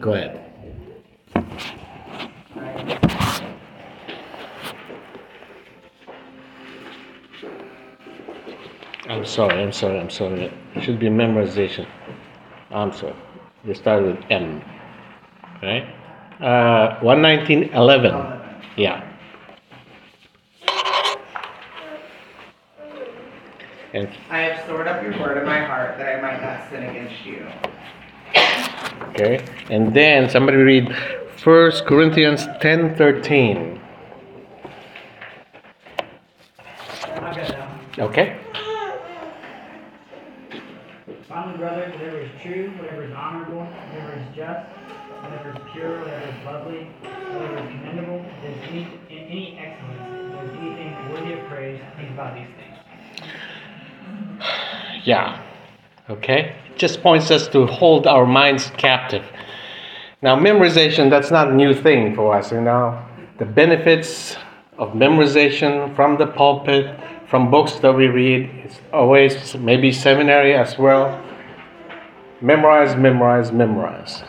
Go ahead. I'm sorry, I'm sorry, I'm sorry. It should be memorization. I'm sorry. They start with M. Right? Uh, 119.11. Yeah. And I have stored up your word in my heart that I might not sin against you. Okay, and then somebody read First Corinthians 10:13. I've got that one. Okay. Finally, brothers, whatever is true, whatever is honorable, whatever is just, whatever is pure, whatever is lovely, whatever is commendable, if there's any, any excellence, if there's anything worthy of praise, think about these things. Yeah. Okay? Just points us to hold our minds captive. Now, memorization, that's not a new thing for us, you know. The benefits of memorization from the pulpit, from books that we read, it's always maybe seminary as well. Memorize, memorize, memorize.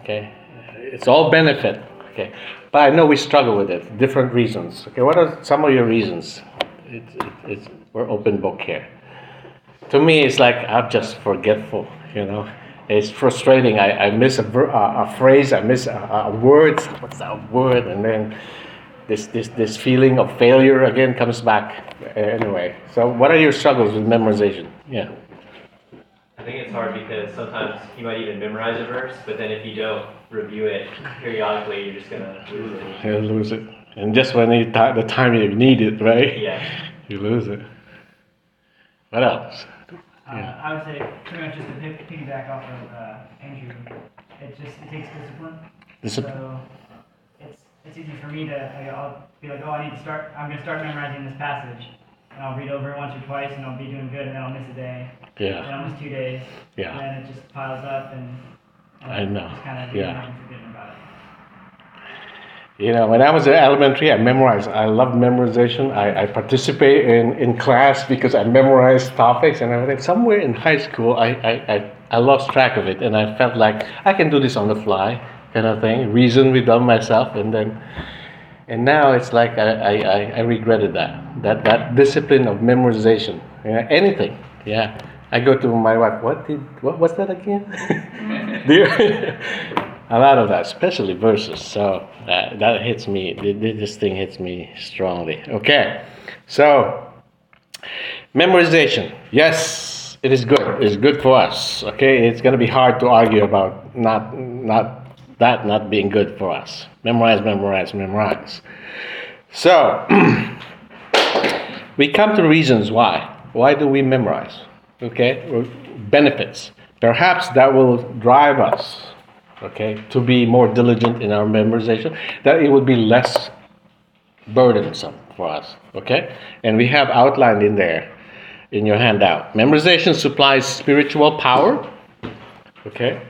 Okay? It's all benefit. Okay? But I know we struggle with it, different reasons. Okay, what are some of your reasons? It, it, it's, we're open book here to me it's like i'm just forgetful you know? It's frustrating. I, I miss a, ver- a, a phrase i miss a, a word what's that word? And then this, this, this feeling of failure again comes back. Anyway so what are your struggles with memorization? Yeah. I think it's hard because sometimes you might even memorize a verse, but then if you don't review it periodically, you're just gonna lose it. you lose it. And just when you th- the time you need it right? Yeah. you lose it. What else Uh, I would say, pretty much just to pick, piggyback off of uh, Andrew, it just it takes discipline. Discipline. So it's it's easy for me to like, I'll be like, oh, I need to start. I'm gonna start memorizing this passage, and I'll read over it once or twice, and I'll be doing good, and then I'll miss a day, yeah and I'll miss two days, Yeah. and then it just piles up, and, and I know, just kind of yeah. You know, when I was in elementary, I memorized. I loved memorization. I, I participated in, in class because I memorized topics and everything. Somewhere in high school, I, I, I, I lost track of it and I felt like I can do this on the fly kind of thing, reason with them myself. And then, and now it's like I, I, I, regretted that, that, that discipline of memorization. Anything. Yeah. I go to my wife, what did, what was that again? A lot of that, especially verses. So that, that hits me. th- th- This thing hits me strongly. Okay, so memorization. Yes, it is good. It's good for us. Okay, it's going to be hard to argue about not not that not being good for us. Memorize, memorize, memorize. So we come to reasons why. Why do we memorize? Okay, benefits. Perhaps that will drive us okay, to be more diligent in our memorization, that it would be less burdensome for us, okay? And we have outlined in there in your handout. Memorization supplies spiritual power, okay?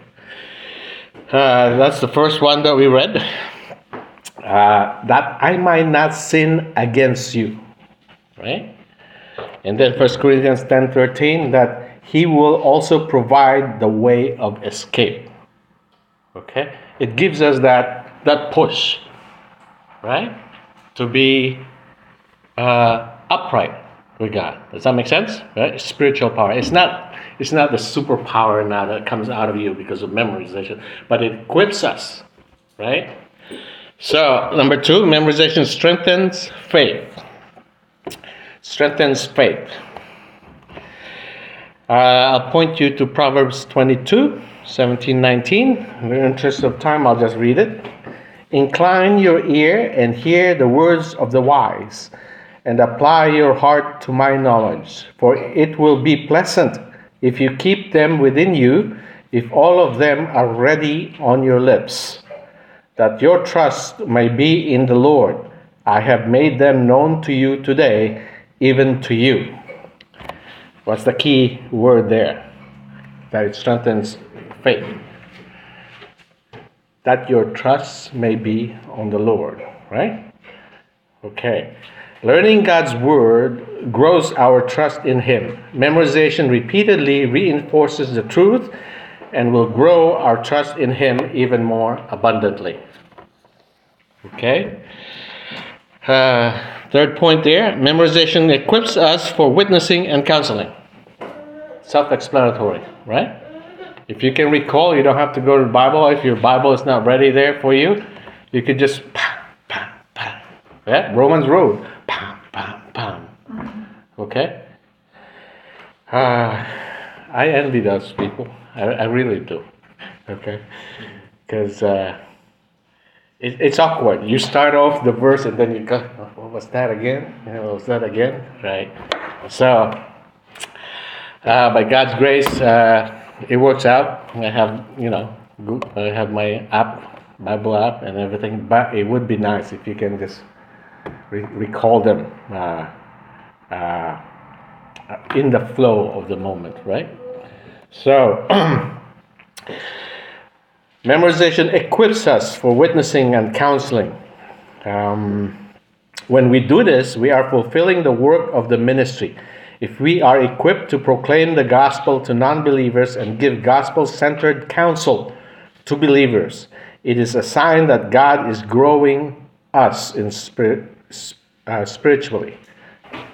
Uh, that's the first one that we read. Uh, that I might not sin against you, right? And then 1 Corinthians 10 13, that he will also provide the way of escape. Okay? It gives us that, that push, right? To be uh, upright with God. Does that make sense? Right? Spiritual power. It's not, it's not the superpower now that comes out of you because of memorization, but it equips us, right? So, number two, memorization strengthens faith. Strengthens faith. Uh, I'll point you to Proverbs 22, 17, 19. In the interest of time, I'll just read it. Incline your ear and hear the words of the wise, and apply your heart to my knowledge, for it will be pleasant if you keep them within you, if all of them are ready on your lips, that your trust may be in the Lord. I have made them known to you today, even to you. What's the key word there? That it strengthens faith. That your trust may be on the Lord, right? Okay. Learning God's word grows our trust in Him. Memorization repeatedly reinforces the truth and will grow our trust in Him even more abundantly. Okay? Uh, third point there memorization equips us for witnessing and counseling. Self explanatory, right? If you can recall, you don't have to go to the Bible. If your Bible is not ready there for you, you could just pam, pam, pam. Yeah, Romans Road. Pam, pam, pam. Okay? Uh, I envy those people. I, I really do. Okay? Because uh, it, it's awkward. You start off the verse and then you go, "Oh, what was that again? You know, what was that again? Right? So, uh, by God's grace, uh, it works out. I have, you know, I have my app, Bible app, and everything. But it would be nice if you can just re- recall them uh, uh, in the flow of the moment, right? So, memorization equips us for witnessing and counseling. Um, when we do this, we are fulfilling the work of the ministry. If we are equipped to proclaim the gospel to non believers and give gospel centered counsel to believers, it is a sign that God is growing us in spirit, uh, spiritually.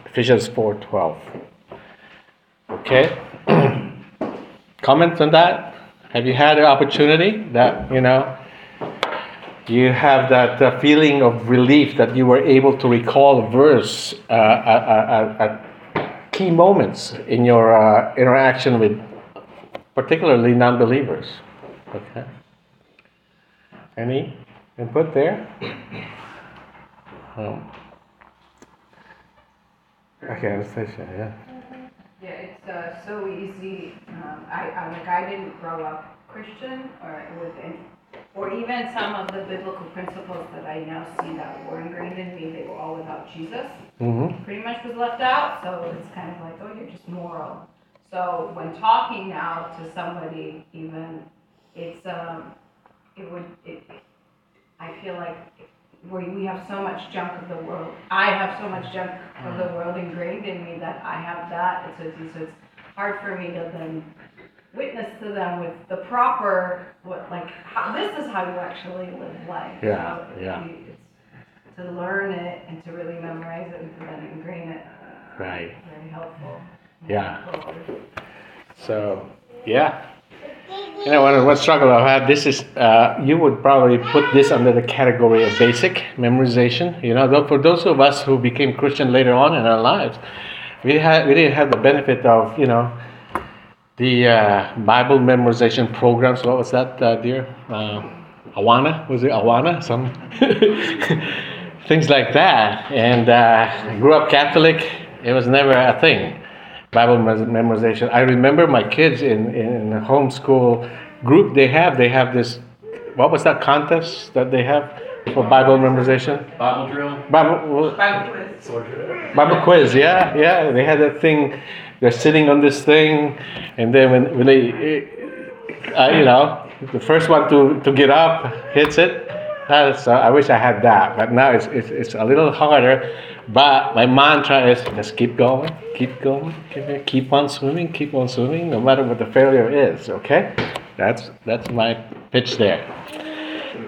Ephesians 4:12. Okay? Comments on that? Have you had an opportunity that, you know, you have that uh, feeling of relief that you were able to recall a verse uh, at, at, at key moments in your uh, interaction with particularly non-believers? Okay. Any input there? Um, okay, Anastasia, yeah. Yeah, it's uh, so easy. Um, I, I like I didn't grow up Christian or with any, or even some of the biblical principles that I now see that were ingrained in me. They were all about Jesus. Mm-hmm. Pretty much was left out. So it's kind of like, oh, you're just moral. So when talking now to somebody, even it's um, it would it. I feel like we, we have so much junk of the world. I have so much junk of the world ingrained in me that I have that. It's, it's, so it's hard for me to then witness to them with the proper, what, like, how, this is how you actually live life. Yeah, So yeah. you- it's To learn it and to really memorize it and to then ingrain it, Right. very helpful. Yeah. So, yeah. You know, one, one struggle I've had, this is, uh, you would probably put this under the category of basic memorization. You know, though for those of us who became Christian later on in our lives, we, had, we didn't have the benefit of, you know, the uh, Bible memorization programs. What was that, uh, dear? Uh, Awana? Was it Awana? Some things like that. And uh, I grew up Catholic. It was never a thing. Bible memorization. I remember my kids in in a homeschool group. They have they have this. What was that contest that they have for Bible memorization? Bible drill. Bible Bible quiz. Drill. Bible quiz. Yeah, yeah. They had that thing. They're sitting on this thing, and then when when they, uh, you know, the first one to to get up hits it. That's, uh, I wish I had that, but now it's, it's, it's a little harder. But my mantra is just keep going, keep going, keep, keep on swimming, keep on swimming, no matter what the failure is. Okay, that's that's my pitch there.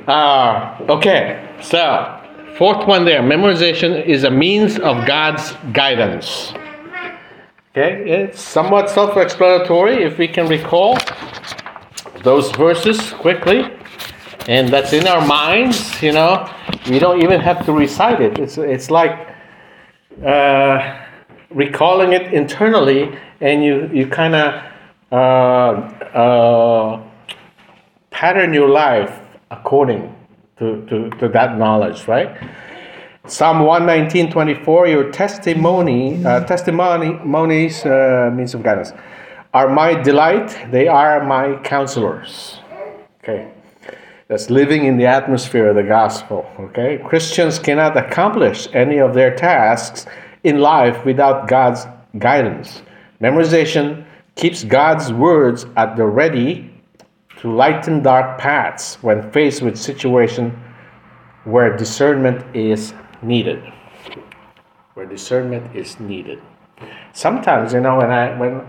Uh, okay, so fourth one there, memorization is a means of God's guidance. Okay, it's somewhat self-explanatory if we can recall those verses quickly. And that's in our minds you know. We don't even have to recite it. It's, it's like uh, recalling it internally and you, you kind of uh, uh, pattern your life according to, to, to that knowledge right psalm 119 24 your testimony uh, testimony monies uh, means of guidance are my delight they are my counselors okay that's living in the atmosphere of the gospel. Okay? Christians cannot accomplish any of their tasks in life without God's guidance. Memorization keeps God's words at the ready to lighten dark paths when faced with situation where discernment is needed. Where discernment is needed. Sometimes, you know, when I when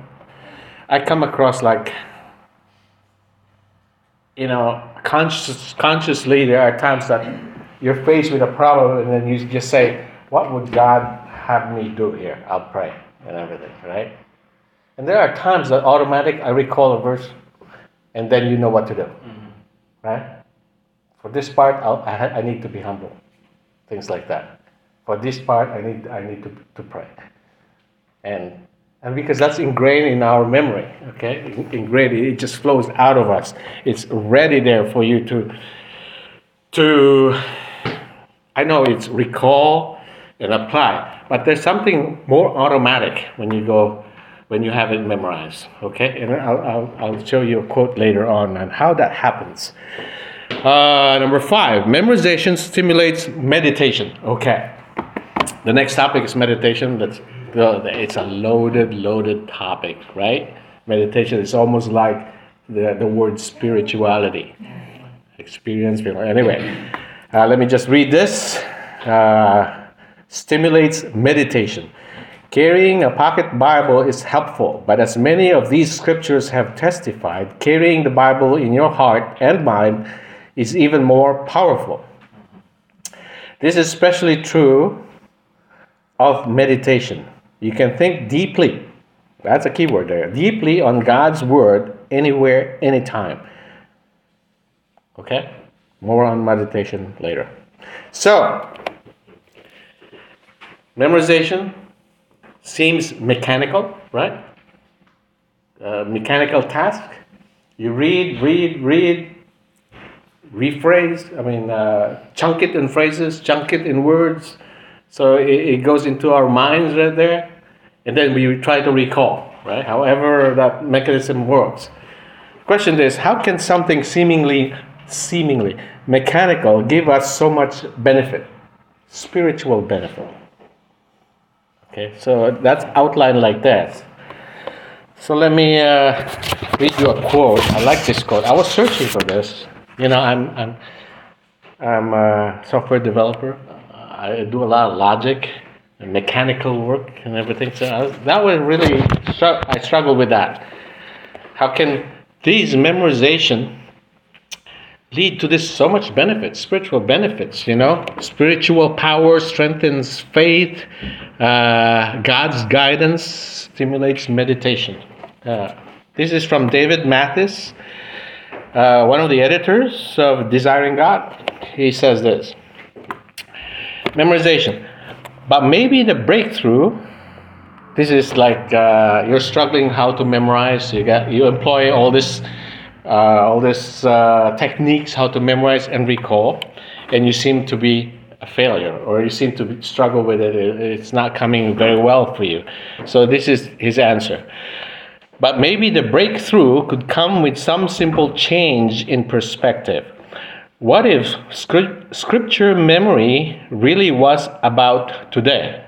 I come across like you know, conscious, consciously, there are times that you're faced with a problem and then you just say, What would God have me do here? I'll pray and everything, right? And there are times that automatic, I recall a verse and then you know what to do, mm-hmm. right? For this part, I'll, I, I need to be humble, things like that. For this part, I need, I need to, to pray. And, and because that's ingrained in our memory, okay? Ingrained, it just flows out of us. It's ready there for you to, to I know it's recall and apply, but there's something more automatic when you go, when you have it memorized, okay? And I'll, I'll, I'll show you a quote later on on how that happens. Uh, number five, memorization stimulates meditation. Okay. The next topic is meditation. That's it's a loaded, loaded topic, right? Meditation is almost like the, the word spirituality. Experience. Anyway, uh, let me just read this. Uh, stimulates meditation. Carrying a pocket Bible is helpful, but as many of these scriptures have testified, carrying the Bible in your heart and mind is even more powerful. This is especially true of meditation. You can think deeply, that's a key word there, deeply on God's Word anywhere, anytime. Okay? More on meditation later. So, memorization seems mechanical, right? Mechanical task. You read, read, read, rephrase, I mean, uh, chunk it in phrases, chunk it in words. So it, it, goes into our minds right there, and then we try to recall, right? However that mechanism works. Question is, how can something seemingly, seemingly mechanical give us so much benefit, spiritual benefit? Okay, so that's outlined like that. So let me uh, read you a quote. I like this quote. I was searching for this. You know, I'm I'm I'm a software developer. I do a lot of logic and mechanical work and everything. So I, that was really I struggle with that. How can these memorization lead to this so much benefits, spiritual benefits? You know, spiritual power strengthens faith. Uh, God's guidance stimulates meditation. Uh, this is from David Mathis uh, one of the editors of Desiring God, he says this memorization. But maybe the breakthrough, this is like uh, you're struggling how to memorize, you, got, you employ all this. Uh, all these uh, techniques how to memorize and recall, and you seem to be a failure, or you seem to struggle with it. It's not coming very well for you. So this is his answer. But maybe the breakthrough could come with some simple change in perspective. What if script, scripture memory really was about today?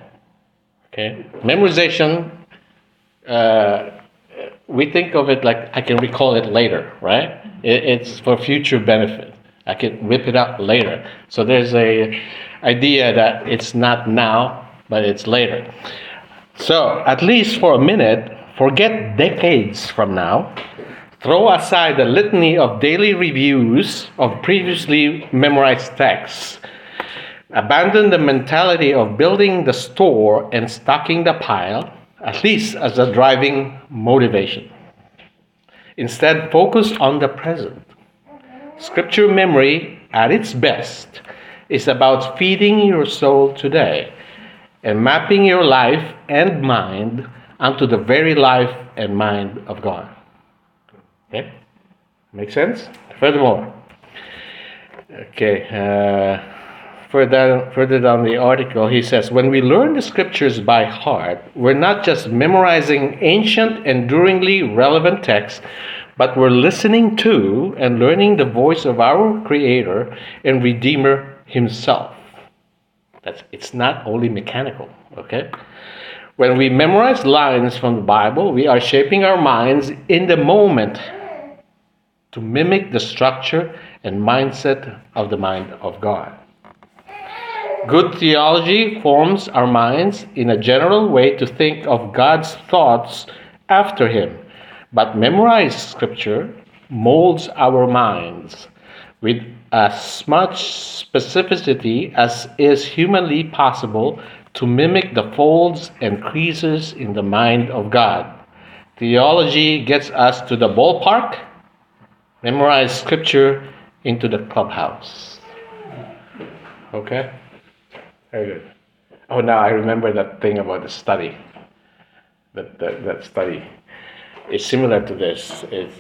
Okay, memorization. Uh, we think of it like I can recall it later, right? It, it's for future benefit. I can whip it up later. So there's a idea that it's not now, but it's later. So at least for a minute, Forget decades from now. Throw aside the litany of daily reviews of previously memorized texts. Abandon the mentality of building the store and stocking the pile, at least as a driving motivation. Instead, focus on the present. Scripture memory, at its best, is about feeding your soul today and mapping your life and mind unto the very life and mind of God. Okay? Make sense? Furthermore, okay, uh, further, further down the article, he says, When we learn the scriptures by heart, we're not just memorizing ancient, enduringly relevant texts, but we're listening to and learning the voice of our Creator and Redeemer Himself. That's, it's not only mechanical, okay? When we memorize lines from the Bible, we are shaping our minds in the moment to mimic the structure and mindset of the mind of God. Good theology forms our minds in a general way to think of God's thoughts after Him, but memorized scripture molds our minds with as much specificity as is humanly possible to mimic the folds and creases in the mind of God. Theology gets us to the ballpark, memorize scripture into the clubhouse. Okay? Very good. Oh, now I remember that thing about the study. That, that, that study. is similar to this. It's,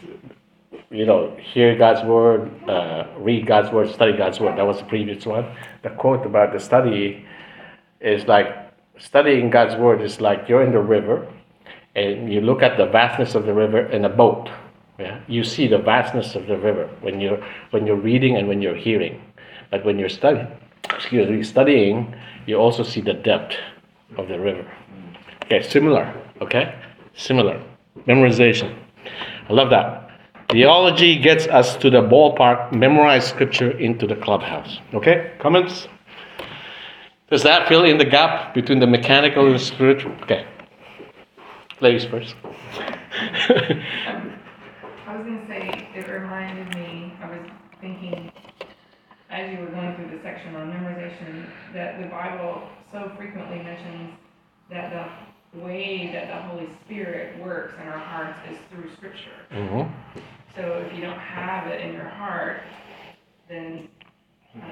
you know, hear God's word, uh, read God's word, study God's word. That was the previous one. The quote about the study is like studying God's word is like you're in the river and you look at the vastness of the river in a boat. Yeah? You see the vastness of the river when you're when you're reading and when you're hearing. But when you're studying, excuse me, studying, you also see the depth of the river. Okay, similar. Okay, similar. Memorization. I love that. Theology gets us to the ballpark. Memorize scripture into the clubhouse. Okay, comments? Does that fill in the gap between the mechanical and spiritual? Okay. Ladies first. I was gonna say, it reminded me, I was thinking, as you were going through the section on memorization, that the Bible so frequently mentions that the way that the Holy Spirit works in our hearts is through scripture. Mm-hmm. So if you don't have it in your heart, then, uh,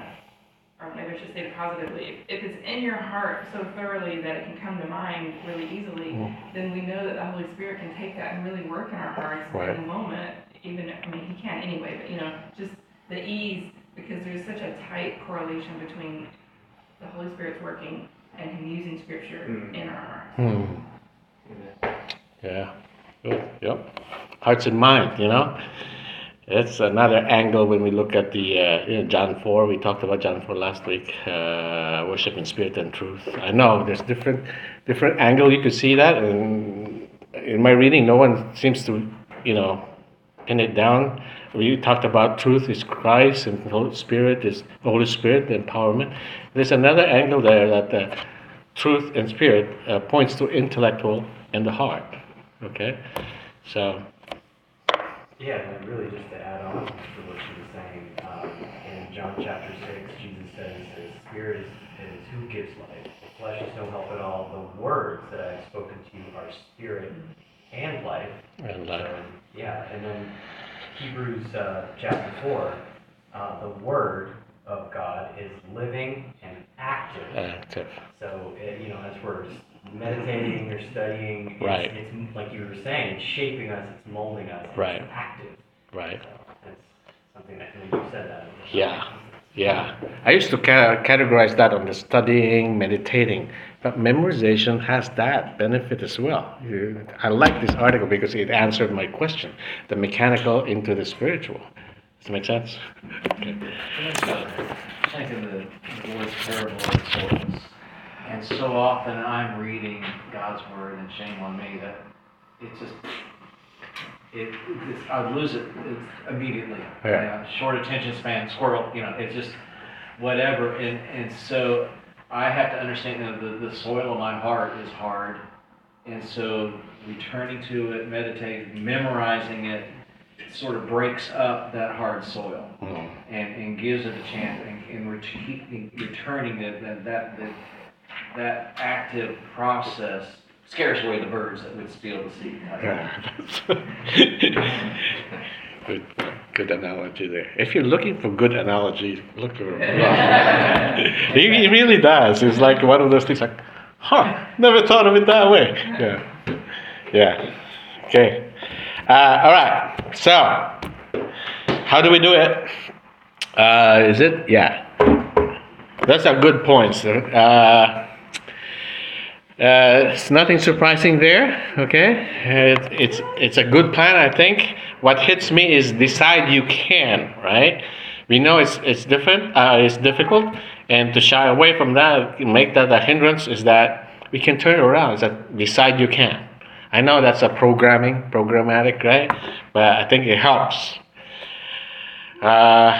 or maybe I should say it positively, if it's in your heart so thoroughly that it can come to mind really easily, Mhm. then we know that the Holy Spirit can take that and really work in our hearts Right. in the moment, even, I mean, he can't anyway, but you know, just the ease, because there's such a tight correlation between the Holy Spirit's working and him using scripture Mm. in our hearts. Hmm. Yeah. Good. Yep. Hearts and mind, you know? It's another angle when we look at the uh, you know, John 4. We talked about John 4 last week. Uh, worship in spirit and truth. I know there's different different angle you could see that, and in my reading, no one seems to, you know, pin it down. We talked about truth is Christ and Holy Spirit is Holy Spirit, empowerment. There's another angle there that uh, truth and spirit uh, points to intellectual and the heart. Okay, so Yeah, and really just to add on to what she was saying, um, in John chapter six, Jesus says, the spirit is, is who gives life. The flesh is no help at all. The words that I have spoken to you are spirit and life. and uh, So, yeah, and then Hebrews, uh, chapter four, uh, the word of God is living and active. active. So, it, you know, as we're meditating or studying, it's, Right. it's like you were saying, it's shaping us, it's molding us, it's Right. active. Right. So that's something that when you said that. Yeah. Yeah, I used to ca- categorize that on the studying, meditating, but memorization has that benefit as well. You- I like this article because it answered my question: the mechanical into the spiritual. Does that make sense? Okay. think uh, of the Lord's parable of the soils. And so often I'm reading God's word, and shame on me that it just, it, it's, I'd lose it it's immediately. Yeah. Uh, Short attention span, squirrel, you know, it's just whatever. And, and so I have to understand that the, the soil of my heart is hard. And so returning to it, meditating, memorizing it, sort of breaks up that hard soil Mm. and, and gives it a chance and, and we're returning it, that, that, that, that active process scares away the birds that would steal the seed. Good, good analogy there. If you're looking for good analogies, look around. he, he really does. It's like one of those things like, huh, never thought of it that way. Yeah. Yeah. Okay. Uh, all right. So, how do we do it? Uh, is it? Yeah. That's a good point, sir. Uh, uh, it's nothing surprising there, okay? It, it's it's a good plan, I think. What hits me is decide you can, right? We know it's it's different, uh, it's difficult, and to shy away from that, make that a hindrance, is that we can turn it around. Is that decide you can. I know that's a programming, programmatic, right? But I think it helps. Uh,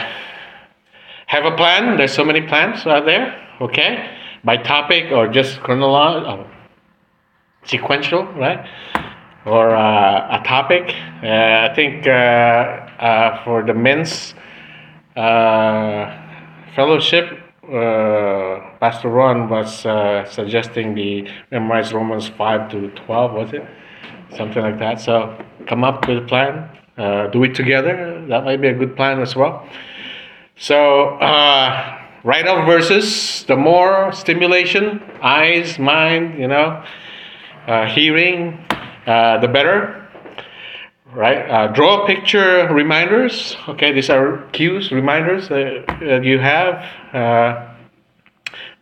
have a plan. There's so many plans out there, okay? By topic or just chronological, sequential, right? Or uh, a topic. Uh, I think uh, uh, for the men's uh, fellowship, uh, Pastor Ron was uh, suggesting we memorize Romans 5 to 12, was it? Something like that. So come up with a plan, uh, do it together. That might be a good plan as well. So write out verses. The more stimulation, eyes, mind, you know, uh, hearing, uh, the better right? Uh, draw picture reminders. Okay, these are cues, reminders that, that you have. Uh,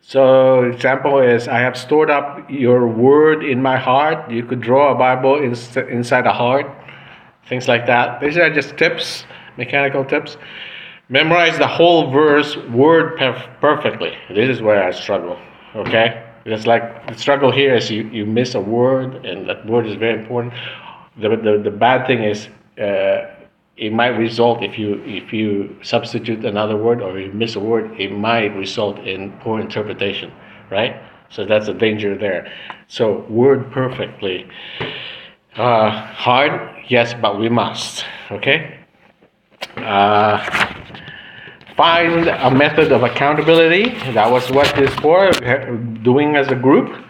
so, example is I have stored up your word in my heart. You could draw a Bible in, inside a heart, things like that. These are just tips, mechanical tips. Memorize the whole verse, word perf- perfectly. This is where I struggle. Okay, it's like the struggle here is you, you miss a word, and that word is very important. The, the, the bad thing is uh, it might result if you if you substitute another word or you miss a word it might result in poor interpretation right? So that's a danger there. So word perfectly. Uh, hard yes but we must okay uh, find a method of accountability that was what this for doing as a group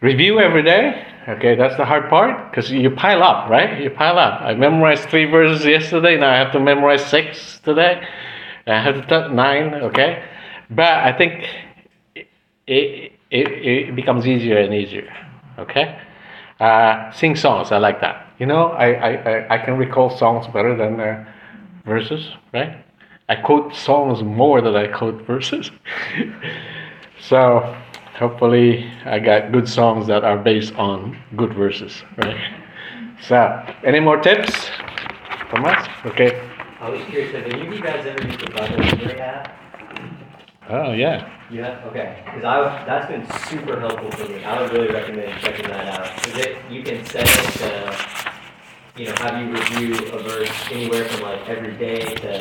review every day Okay, that's the hard part because you pile up, right? You pile up. I memorized three verses yesterday. Now I have to memorize six today. I have to nine. Okay, but I think it, it, it, becomes easier and easier. Okay, uh, sing songs. I like that. You know, I, I, I can recall songs better than uh, verses, right? I quote songs more than I quote verses. so hopefully I got good songs that are based on good verses, right? So, any more tips from us? Okay. I was curious, have any of you guys ever used the Bible app? Oh yeah. Yeah. Okay. Because I that's been super helpful for me. I would really recommend checking that out. Because it you can set it to you know have you review a verse anywhere from like every day to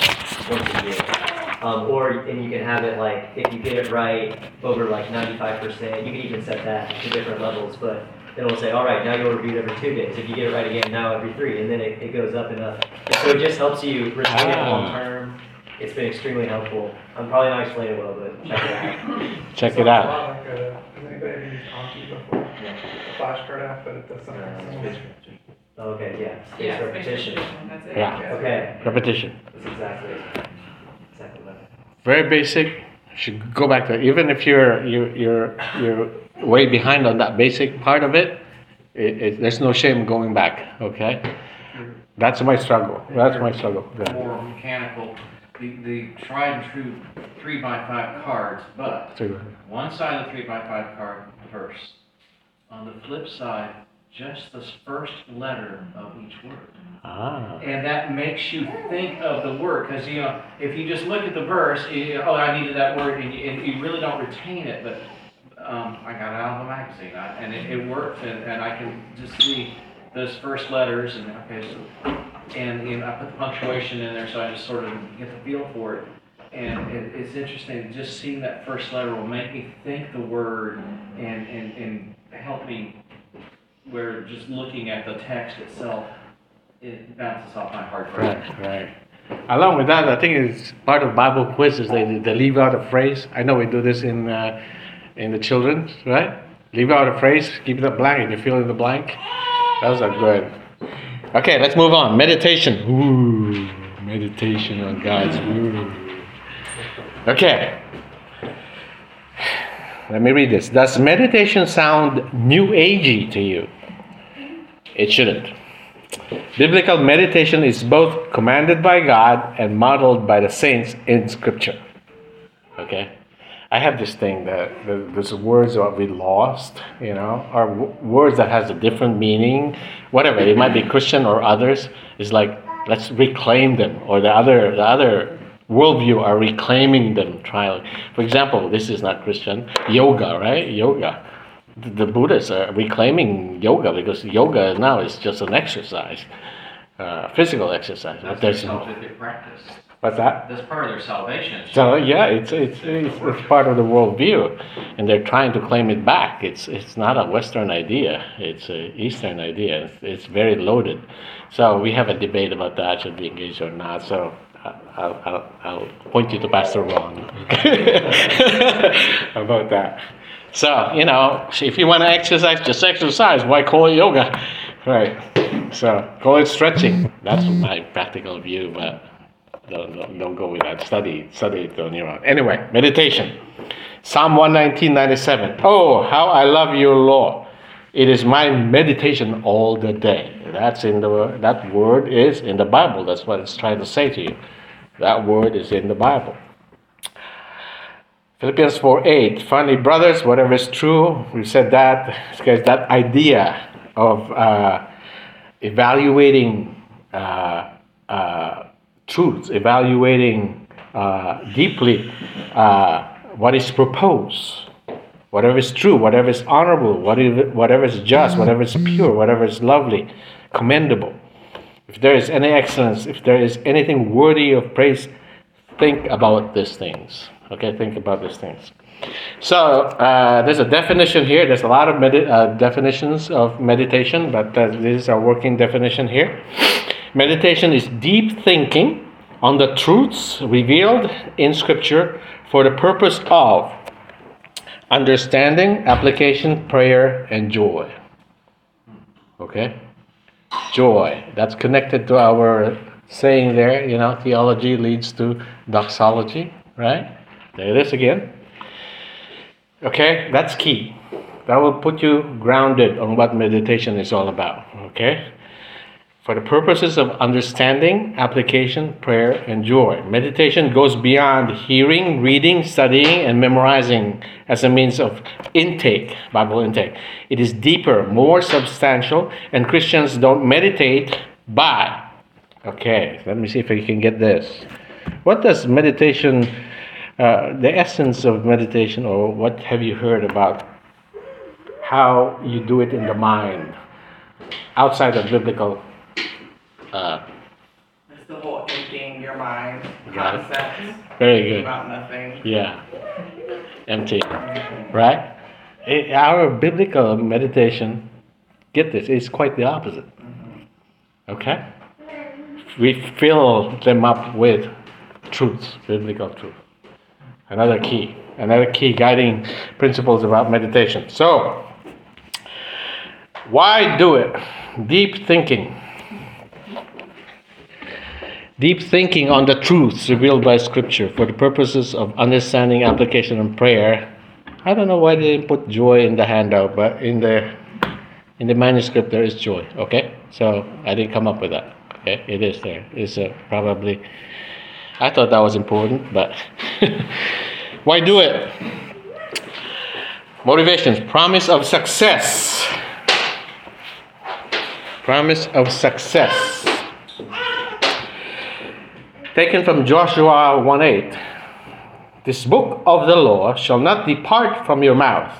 once a year. Um, or, and you can have it like, if you get it right over like 95%, you can even set that to different levels, but then it'll say, all right, now you'll review it every two days. If you get it right again, now every three, and then it, it goes up and up. And so it just helps you retain it Ah. long term. It's been extremely helpful. I'm probably not explaining it well, but check it out. Check Sounds it out. like a, has anybody ever used Anki before? A flashcard app, but it does something similar. Okay, yeah, spaced Yeah, repetition. repetition, that's it. Yeah. Okay, Repetition. that's exactly, exactly what. Very basic. You should go back to it. even if you're you're you're you're way behind on that basic part of it. it, it there's no shame going back. Okay. That's my struggle. That's my struggle. Go ahead. More mechanical, the, the tried and true three by five cards, but So, one side of the three by five card first. On the flip side, just the first letter of each word. Ah. And that makes you think of the word, because you know, if you just look at the verse, you, oh, I needed that word, and you, and you really don't retain it. But um, I got it out of the magazine, I, and it, it worked, and, and I can just see those first letters, and okay, so, and you know, I put the punctuation in there, so I just sort of get the feel for it. And it, it's interesting, just seeing that first letter will make me think the word and, and, and help me where just looking at the text itself, it bounces off my heart. Right, right. Along with that, I think it's part of Bible quizzes. They, they leave out a phrase. I know we do this in uh, in the children's, right? Leave out a phrase, keep it blank, and you fill in the blank. Those are good. Okay, let's move on. Meditation. Ooh, meditation on God's word. Okay. Let me read this. Does meditation sound new agey to you? It shouldn't. Biblical meditation is both commanded by God and modeled by the saints in Scripture. Okay? I have this thing that the- there's words that we lost, you know, or words that has a different meaning, whatever. It might be Christian or others. It's like let's reclaim them, or the other the other worldview are reclaiming them. Try, for example, this is not Christian yoga, right? Yoga the Buddhists are reclaiming yoga because yoga now is just an exercise, uh, physical exercise. But That's there's their scientific practice. What's that? That's part of their salvation. So yeah, it's it's it's, it's part of the worldview, and they're trying to claim it back. It's it's not a Western idea. It's a Eastern idea. It's, it's very loaded. So we have a debate about that should be engaged or not. So I'll I'll, I'll point you to Pastor Ron about that. So you know, if you want to exercise, just exercise. Why call it yoga? Right. So call it stretching. That's my practical view, but don't, don't, don't go with that. Study, study it on your own. Anyway, meditation. Psalm 119, 97. Oh, how I love your law. It is my meditation all the day. That's in the that word is in the Bible. That's what it's trying to say to you. That word is in the Bible. Philippians 4 8. Finally, brothers, whatever is true, we said that, because that idea of uh, evaluating uh, uh, truths, evaluating uh, deeply uh, what is proposed, whatever is true, whatever is honorable, whatever, is just, whatever is pure, whatever is lovely, commendable. If there is any excellence, if there is anything worthy of praise, think about these things. Okay, think about these things. So uh, there's a definition here. There's a lot of uh, definitions of meditation, but uh, this is our working definition here. Meditation is deep thinking on the truths revealed in Scripture for the purpose of understanding, application, prayer, and joy. Okay? Joy. That's connected to our saying there, you know, theology leads to doxology, right? There it is again. Okay, that's key. That will put you grounded on what meditation is all about. Okay? For the purposes of understanding, application, prayer, and joy. Meditation goes beyond hearing, reading, studying, and memorizing as a means of intake, Bible intake. It is deeper, more substantial, and Christians don't meditate by. Okay, let me see if I can get this. What does meditation, uh, the essence of meditation, or what have you heard about how you do it in the mind outside of biblical? Uh, It's the whole emptying your mind Got it. concept very good. about nothing. Yeah. Empty. Right? Our biblical meditation, get this, is quite the opposite. Okay? We fill them up with truths, biblical truth. Another key, another key guiding principles about meditation. So, why do it? Deep thinking. Deep thinking on the truths revealed by Scripture for the purposes of understanding, application, and prayer. I don't know why they didn't put joy in the handout, but in the in the manuscript there is joy. Okay, so I didn't come up with that. Okay, it is there. It's uh, probably. I thought that was important, but why do it? Motivations: promise of success. Promise of success taken from Joshua 1 8. This book of the law shall not depart from your mouth,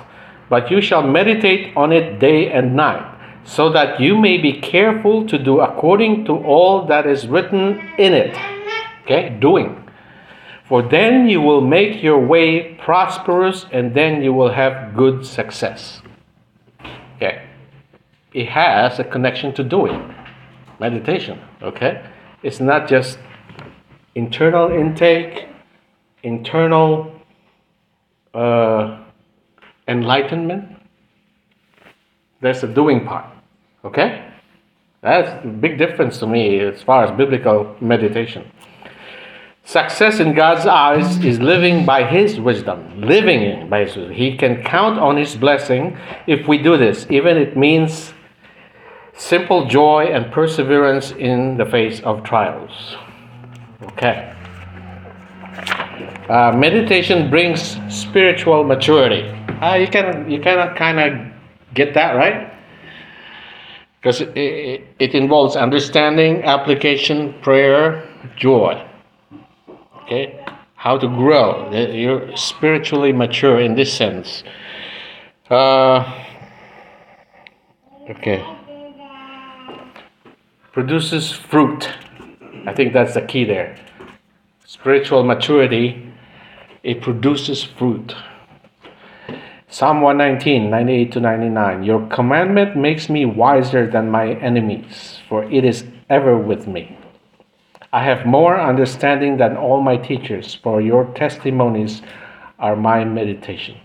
but you shall meditate on it day and night, so that you may be careful to do according to all that is written in it. Okay, doing. For then you will make your way prosperous, and then you will have good success. Okay, it has a connection to doing meditation. Okay, it's not just internal intake, internal uh, enlightenment. There's a doing part. Okay? That's a big difference to me as far as biblical meditation. Success in God's eyes is living by His wisdom, living by His wisdom. He can count on His blessing if we do this, even it means simple joy and perseverance in the face of trials. Okay. Uh, meditation brings spiritual maturity. Uh, you can you cannot kind of get that right because it, it, it involves understanding, application, prayer, joy. Okay, how to grow. You're spiritually mature in this sense. Uh, okay. Produces fruit. I think that's the key there. spiritual maturity, it produces fruit. Psalm 119, 98 to 99. Your commandment makes me wiser than my enemies, for it is ever with me. I have more understanding than all my teachers, for your testimonies are my meditation.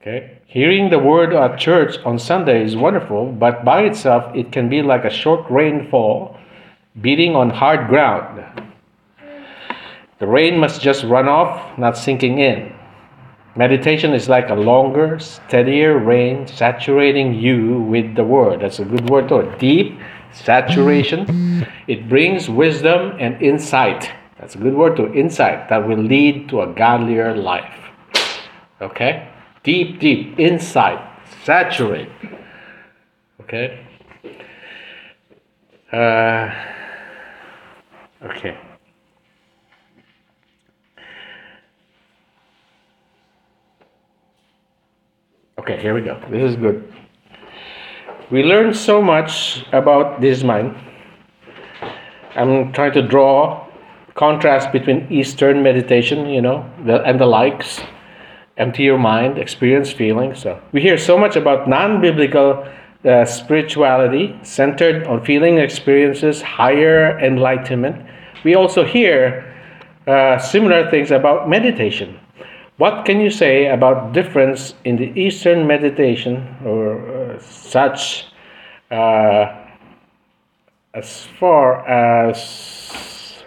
Okay? Hearing the word at church on Sunday is wonderful, but by itself it can be like a short rainfall beating on hard ground. The rain must just run off, not sinking in. Meditation is like a longer, steadier rain saturating you with the word. That's a good word to. Deep saturation. It brings wisdom and insight. That's a good word to insight that will lead to a godlier life. Okay? Deep, deep insight. Saturate. Okay? Uh, okay. Okay, here we go. This is good. We learned so much about this mind. I'm trying to draw contrast between Eastern meditation, you know, the, and the likes. Empty your mind, experience feelings. So we hear so much about non-biblical uh, spirituality centered on feeling experiences, higher enlightenment. We also hear uh, similar things about meditation. What can you say about difference in the Eastern meditation or uh, such uh, as far as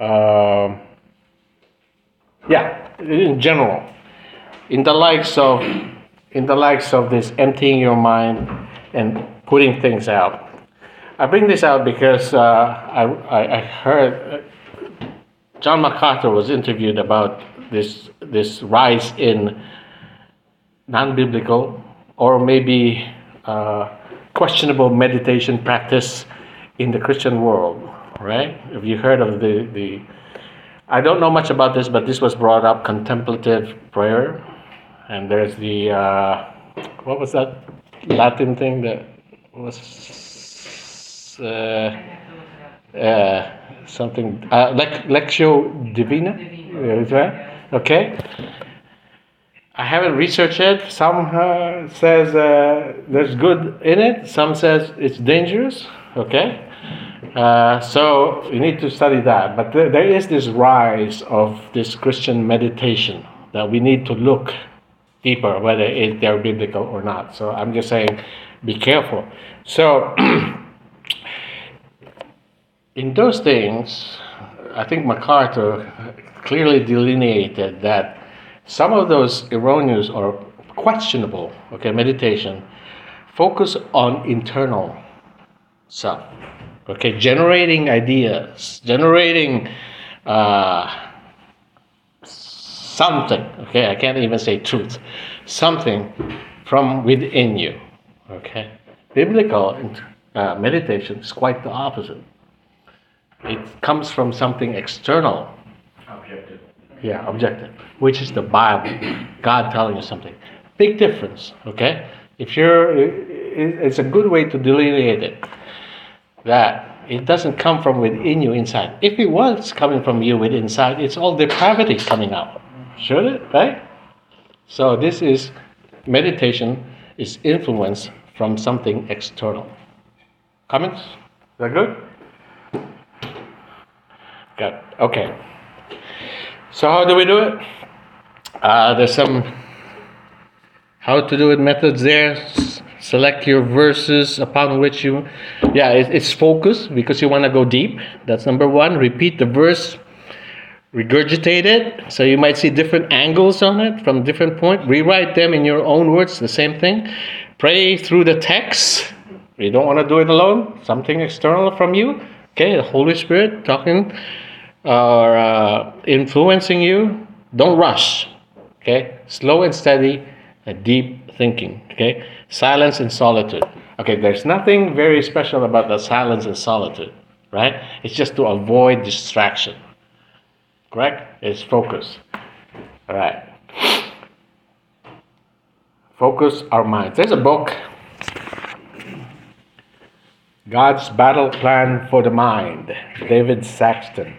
uh, yeah in general in the likes of in the likes of this emptying your mind and putting things out. I bring this out because uh, I, I, heard uh, John MacArthur was interviewed about this this rise in non-biblical or maybe uh, questionable meditation practice in the Christian world, right? Have you heard of the the? I don't know much about this, but this was brought up: contemplative prayer, and there's the uh, what was that Latin thing that was uh, uh, something uh, lectio divina? Okay. I haven't researched it. Some uh, says uh, there's good in it. Some says it's dangerous. Okay. Uh, so you need to study that. But th- there is this rise of this Christian meditation that we need to look deeper, whether it, they're biblical or not. So I'm just saying, be careful. So in those things, I think MacArthur clearly delineated that some of those erroneous or questionable okay meditation focus on internal self okay generating ideas generating uh, something okay i can't even say truth something from within you okay biblical uh, meditation is quite the opposite it comes from something external Objective. yeah, objective, which is the Bible, God telling you something. Big difference, okay? If you're, it's a good way to delineate it. That it doesn't come from within you inside. If it was coming from you with inside, it's all depravity coming out. Should it, right? So this is meditation is influence from something external. Comments? Is that good? Good. Okay. So how do we do it? Uh, there's some how to do it methods there. S- select your verses upon which you, yeah, it, it's focus because you want to go deep. That's number one. Repeat the verse, regurgitate it. So you might see different angles on it from different point. Rewrite them in your own words. The same thing. Pray through the text. You don't want to do it alone. Something external from you. Okay, the Holy Spirit talking are uh, influencing you, don't rush. Okay, slow and steady, and deep thinking. Okay, silence and solitude. Okay, there's nothing very special about the silence and solitude, right? It's just to avoid distraction. Correct? It's focus. All right. Focus our minds. There's a book God's Battle Plan for the Mind, David Saxton.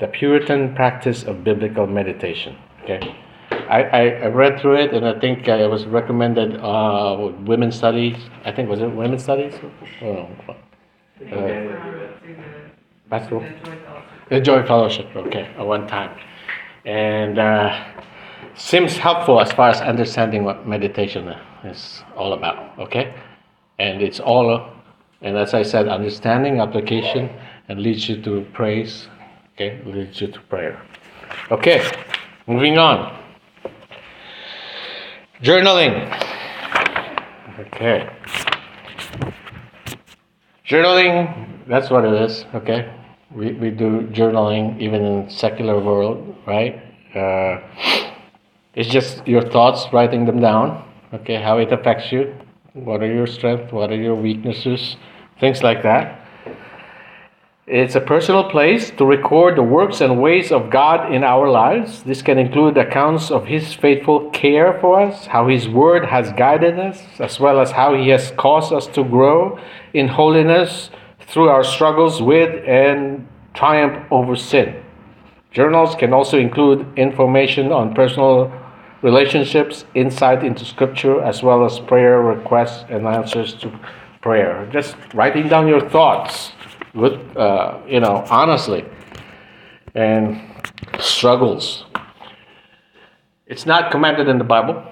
The Puritan Practice of Biblical Meditation. Okay. I, I, I read through it and I think uh, it was recommended uh, women's studies. I think was it women's studies? Oh, From, Dan went through it. through the, Joy Fellowship. Okay, at one time. And uh, seems helpful as far as understanding what meditation is all about, okay? And it's all, and as I said, understanding, application, and leads you to praise, okay? Leads you to prayer. Okay, moving on. Journaling. Okay. Journaling, that's what it is, okay? We, we do journaling even in secular world, right? Uh, it's just your thoughts, writing them down, okay? How it affects you, what are your strengths, what are your weaknesses, things like that. It's a personal place to record the works and ways of God in our lives. This can include accounts of His faithful care for us, how His Word has guided us, as well as how He has caused us to grow in holiness through our struggles with and triumph over sin. Journals can also include information on personal relationships, insight into Scripture, as well as prayer requests and answers to prayer. Just writing down your thoughts with, uh, you know, honestly, and struggles. It's not commanded in the Bible.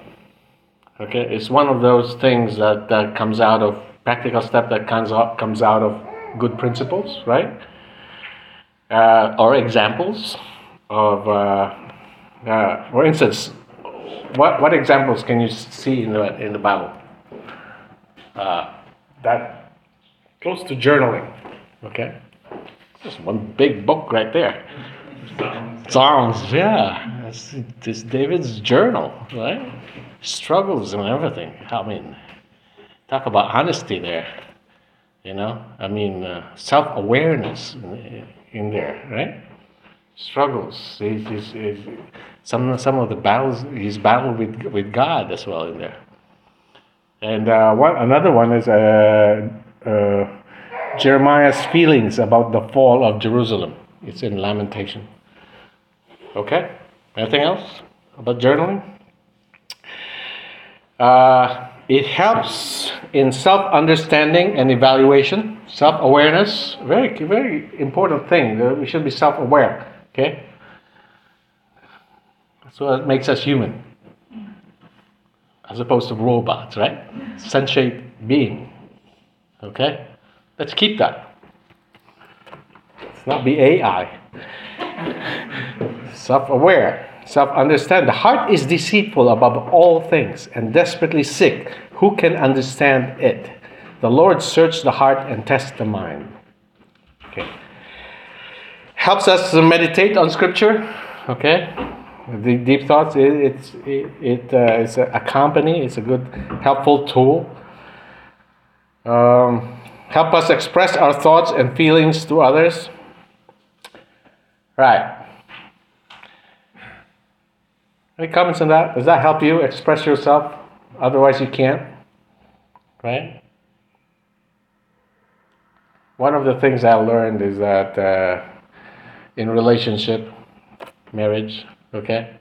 Okay, it's one of those things that, that comes out of practical step that comes out comes out of good principles, right? Uh, or examples of, uh, uh, for instance, what what examples can you see in the in the Bible? Uh, that close to journaling. Okay, just one big book right there. Psalms, yeah. It's, it's David's journal, right? Struggles and everything. I mean, talk about honesty there. You know, I mean, uh, self awareness in, in there, right? Struggles. He's, some some of the battles he's battled with with God as well in there. And uh, one another one is uh, uh, Jeremiah's feelings about the fall of Jerusalem. It's in Lamentation. Okay. Anything else about journaling? Uh, it helps in self understanding and evaluation, self awareness. Very, very important thing. We should be self aware. Okay? That's what makes us human, as opposed to robots, right? Sentient being. Okay? Let's keep that. Let's not be AI. Self aware self understand. The heart is deceitful above all things and desperately sick. Who can understand it? The Lord searches the heart and tests the mind. Okay. Helps us to meditate on Scripture. Okay. The deep thoughts. It, it's it, it uh, it's a, company. It's a good helpful tool. Um, help us express our thoughts and feelings to others. Right. Any comments on that? Does that help you express yourself? Otherwise, you can't. Right? One of the things I learned is that uh, in relationship, marriage, okay,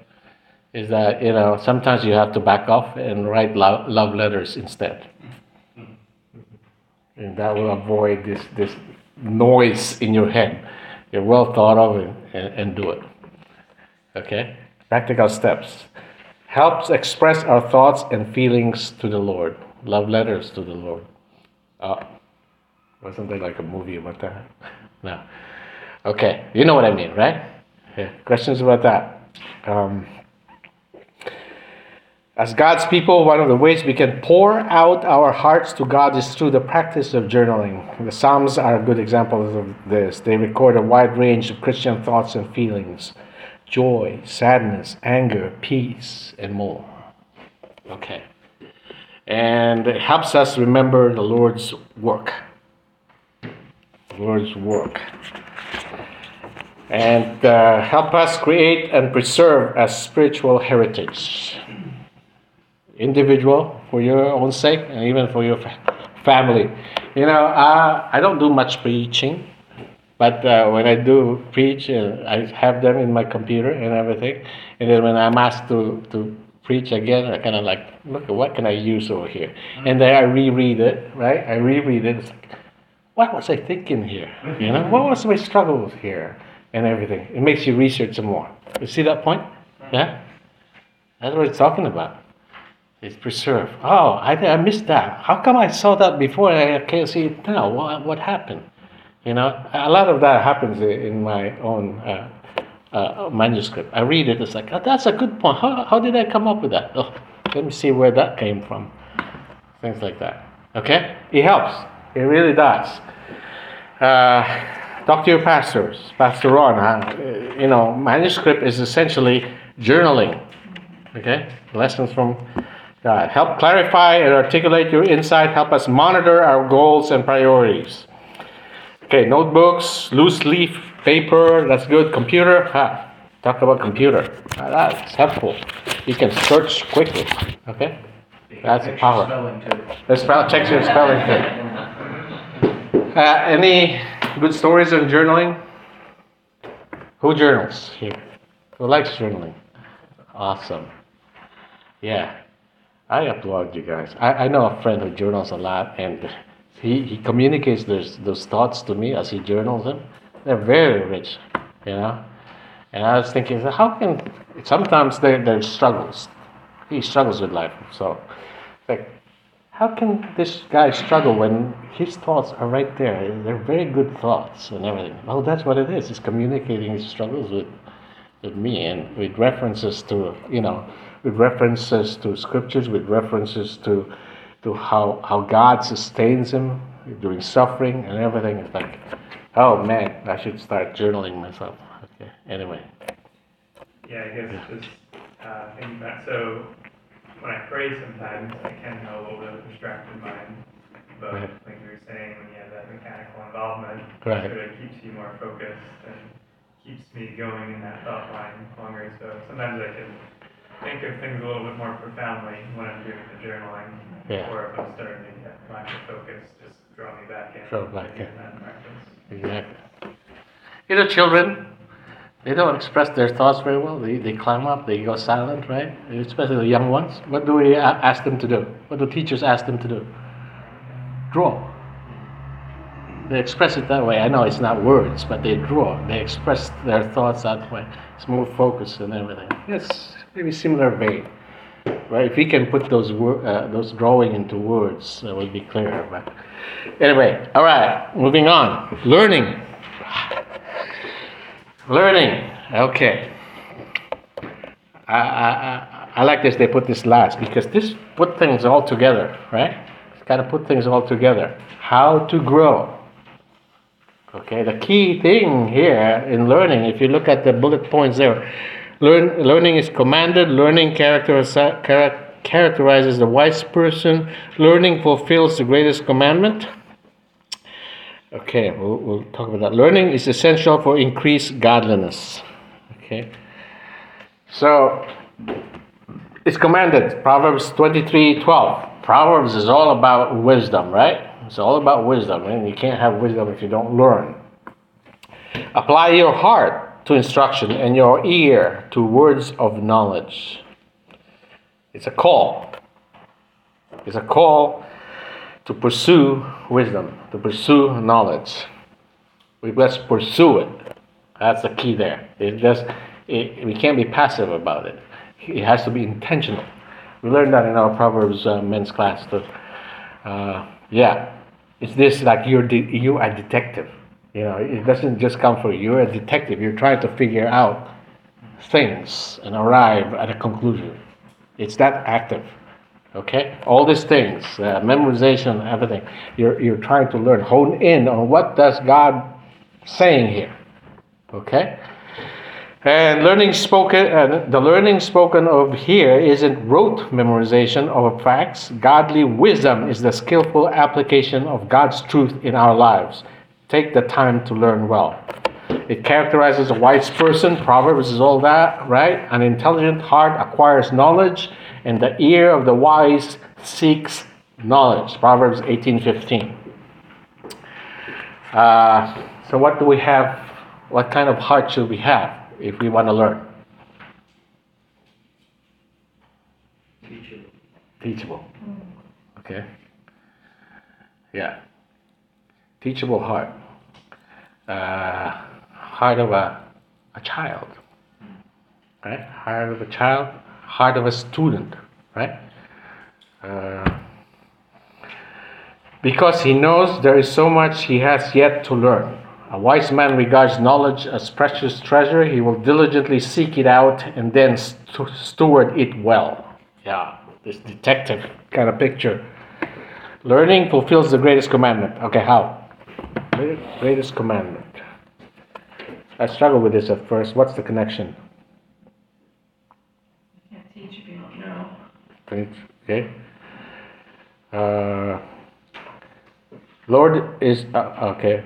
is that you know sometimes you have to back off and write love, love letters instead, and that will avoid this this noise in your head. You're well thought of and, and, and do it. Okay practical steps helps express our thoughts and feelings to the Lord. Love letters to the Lord. Uh, wasn't there like a movie about that? No. Okay, you know what I mean, right? Yeah. Questions about that? Um, as God's people, one of the ways we can pour out our hearts to God is through the practice of journaling. The Psalms are good examples of this. They record a wide range of Christian thoughts and feelings joy, sadness, anger, peace, and more. Okay. And it helps us remember the Lord's work. The Lord's work. And uh, help us create and preserve a spiritual heritage. Individual, for your own sake, and even for your family. you know, uh, I don't do much preaching, but uh, when I do preach, uh, I have them in my computer and everything. And then when I'm asked to, to preach again, I kind of like, look what can I use over here? And then I reread it, right? I reread it. It's like, what was I thinking here? You know, what was my struggles here? And everything. It makes you research some more. You see that point? Yeah? That's what it's talking about. It's preserved. Oh, I, I missed that. How come I saw that before and I can't see it now? What, what happened? You know, a lot of that happens in my own uh, uh, manuscript. I read it, it's like, oh, that's a good point. How, how did I come up with that? Oh, let me see where that came from. Things like that. Okay? It helps. It really does. Uh, talk to your pastors. Pastor Ron, huh? Uh, you know, manuscript is essentially journaling. Okay? Lessons from God. Help clarify and articulate your insight. Help us monitor our goals and priorities. Okay, notebooks, loose leaf paper, that's good. Computer, ha, talk about computer. Ah, That's helpful. You can search quickly. Okay? That's a power. The spell checks your spelling too. Uh, any good stories on journaling? Who journals here? Who likes journaling? Awesome. Yeah. I applaud you guys. I, I know a friend who journals a lot and he, he communicates those, those thoughts to me as he journals them. They're very rich, you know? And I was thinking, how can, sometimes there, there's struggles. He struggles with life. So, like, how can this guy struggle when his thoughts are right there? They're very good thoughts and everything. Oh, that's what it is. He's communicating his struggles with, with me and with references to, you know, with references to scriptures, with references to, to how, how God sustains him during suffering and everything. It's like, oh man, I should start journaling myself. Okay, anyway. Yeah, I guess just uh, thinking back. So when I pray, sometimes I can have a little bit of a distracted mind. But Right. like you were saying, when you have that mechanical involvement, Right. it sort of keeps you more focused and keeps me going in that thought line longer. So sometimes I can think of things a little bit more profoundly when I'm doing the journaling. Yeah. Or if I'm starting to get lack of focus, just draw me back in. Draw back in. that practice. Exactly. You know, children, they don't express their thoughts very well. They, they climb up, they go silent, right? Especially the young ones. What do we ask them to do? What do teachers ask them to do? Draw. They express it that way. I know it's not words, but they draw. They express their thoughts that way. It's more focused and everything. It's maybe similar vein, right? If we can put those wor- uh, those drawing into words, it would be clearer. But anyway, all right, moving on. Learning. Learning. Okay. I, I, I, like this. They put this last because this put things all together, right? It's kind of put things all together. How to grow. Okay, the key thing here in learning, if you look at the bullet points there, learn, learning is commanded, learning characterizes, the wise person, learning fulfills the greatest commandment. Okay, we'll, we'll talk about that. Learning is essential for increased godliness. Okay, so it's commanded. Proverbs 23 12. Proverbs is all about wisdom, right? It's all about wisdom, and you can't have wisdom if you don't learn. Apply your heart to instruction and your ear to words of knowledge. It's a call. It's a call to pursue wisdom, to pursue knowledge. We must pursue it. That's the key there. It just, it, we can't be passive about it. It has to be intentional. We learned that in our Proverbs uh, men's class. That, uh, yeah, it's this like you're de- you are a detective. You know, it doesn't just come for you. You're a detective. You're trying to figure out things and arrive at a conclusion. It's that active. Okay, all these things, uh, memorization, everything. You're you're trying to learn, hone in on what does God saying here. Okay, and learning spoken, and the learning spoken of here isn't rote memorization of facts. Godly wisdom is the skillful application of God's truth in our lives. Take the time to learn well. It characterizes a wise person. Proverbs is all that, right? An intelligent heart acquires knowledge, and the ear of the wise seeks knowledge. Proverbs 18:15. Uh, so, what do we have? What kind of heart should we have if we want to learn? Teachable. Teachable. Okay. Yeah. Teachable heart. Uh, heart of a, a child. Right? Heart of a child. Heart of a student. Right? Uh, because he knows there is so much he has yet to learn. A wise man regards knowledge as precious treasure. He will diligently seek it out and then st- steward it well. Yeah, this detective kind of picture. Learning fulfills the greatest commandment. Okay, how? Greatest commandment. I struggled with this at first. What's the connection? You can't teach if you don't know. Okay. Uh, Lord is uh, okay.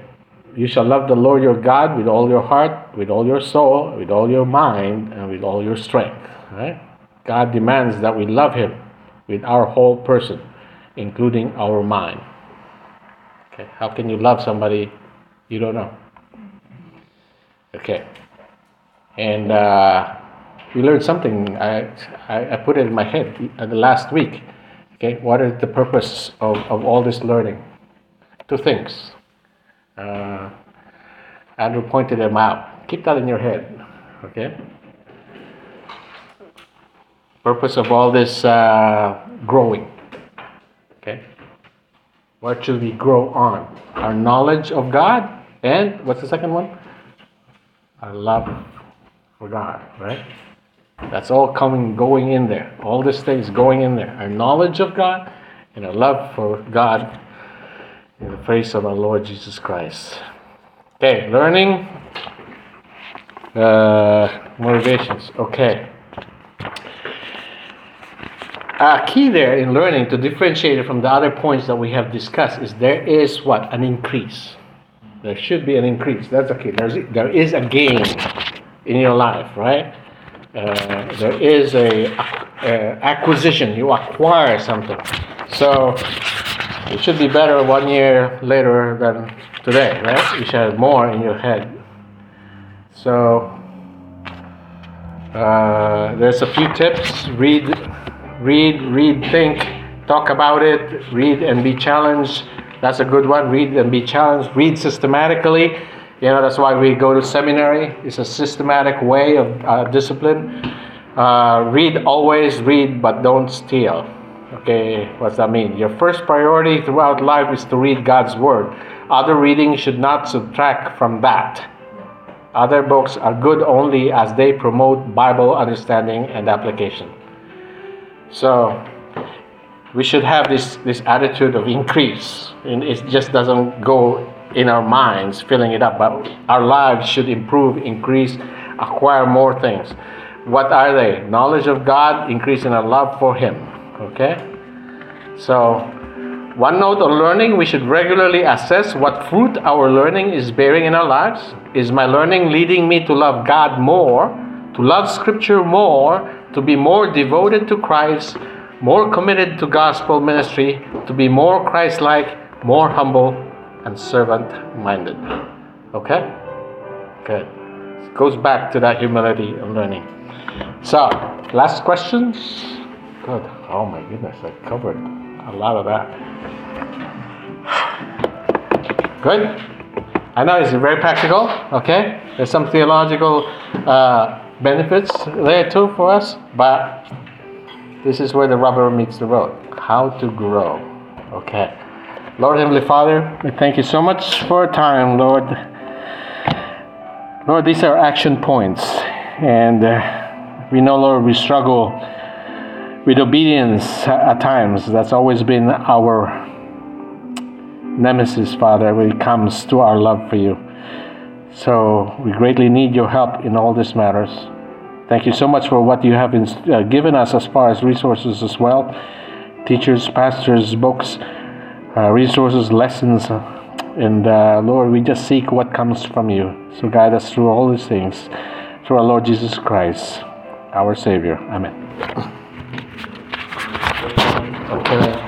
You shall love the Lord your God with all your heart, with all your soul, with all your mind, and with all your strength. Right? God demands that we love Him with our whole person, including our mind. Okay. How can you love somebody you don't know? Okay. And uh, we learned something. I, I, I put it in my head uh, the last week. Okay, what is the purpose of, of all this learning? Two things. Uh, Andrew pointed them out. Keep that in your head. Okay. Purpose of all this uh, growing. What should we grow on? Our knowledge of God, and what's the second one? Our love for God. Right. That's all coming, going in there. All these things going in there. Our knowledge of God and our love for God in the face of our Lord Jesus Christ. Okay, learning uh, motivations. Okay. A key there in learning to differentiate it from the other points that we have discussed is there is what? An increase. There should be an increase. That's key. There's, there is a gain in your life, right? Uh, there is a, a, acquisition. You acquire something. So it should be better one year later than today, right? You should have more in your head. So uh, there's a few tips. Read, read, read, think, talk about it. Read and be challenged. That's a good one. Read and be challenged. Read systematically. You know, that's why we go to seminary. It's a systematic way of uh, discipline. Uh, read always, read, but don't steal. Okay, what's that mean? Your first priority throughout life is to read God's Word. Other reading should not subtract from that. Other books are good only as they promote Bible understanding and application. So, we should have this, this attitude of increase. And it just doesn't go in our minds, filling it up, but our lives should improve, increase, acquire more things. What are they? Knowledge of God, increase in our love for Him. Okay? So, one note on learning we should regularly assess what fruit our learning is bearing in our lives. Is my learning leading me to love God more, to love Scripture more, to be more devoted to Christ, more committed to gospel ministry, to be more Christ like, more humble, and servant minded. Okay? Good. It goes back to that humility and learning. So, last questions? Good. Oh my goodness, I covered a lot of that. Good. I know it's very practical, okay? There's some theological uh, benefits there too for us, but this is where the rubber meets the road. How to grow, okay? Lord Heavenly Father, we thank you so much for time, Lord. Lord, these are action points, and uh, we know, Lord, we struggle with obedience at times. That's always been our nemesis, Father, when it comes to our love for you. So we greatly need your help in all these matters. Thank you so much for what you have uh, given us as far as resources as well teachers, pastors, books, uh, resources, lessons. And uh, Lord, we just seek what comes from you. So guide us through all these things. Through our Lord Jesus Christ, our Savior. Amen. Okay.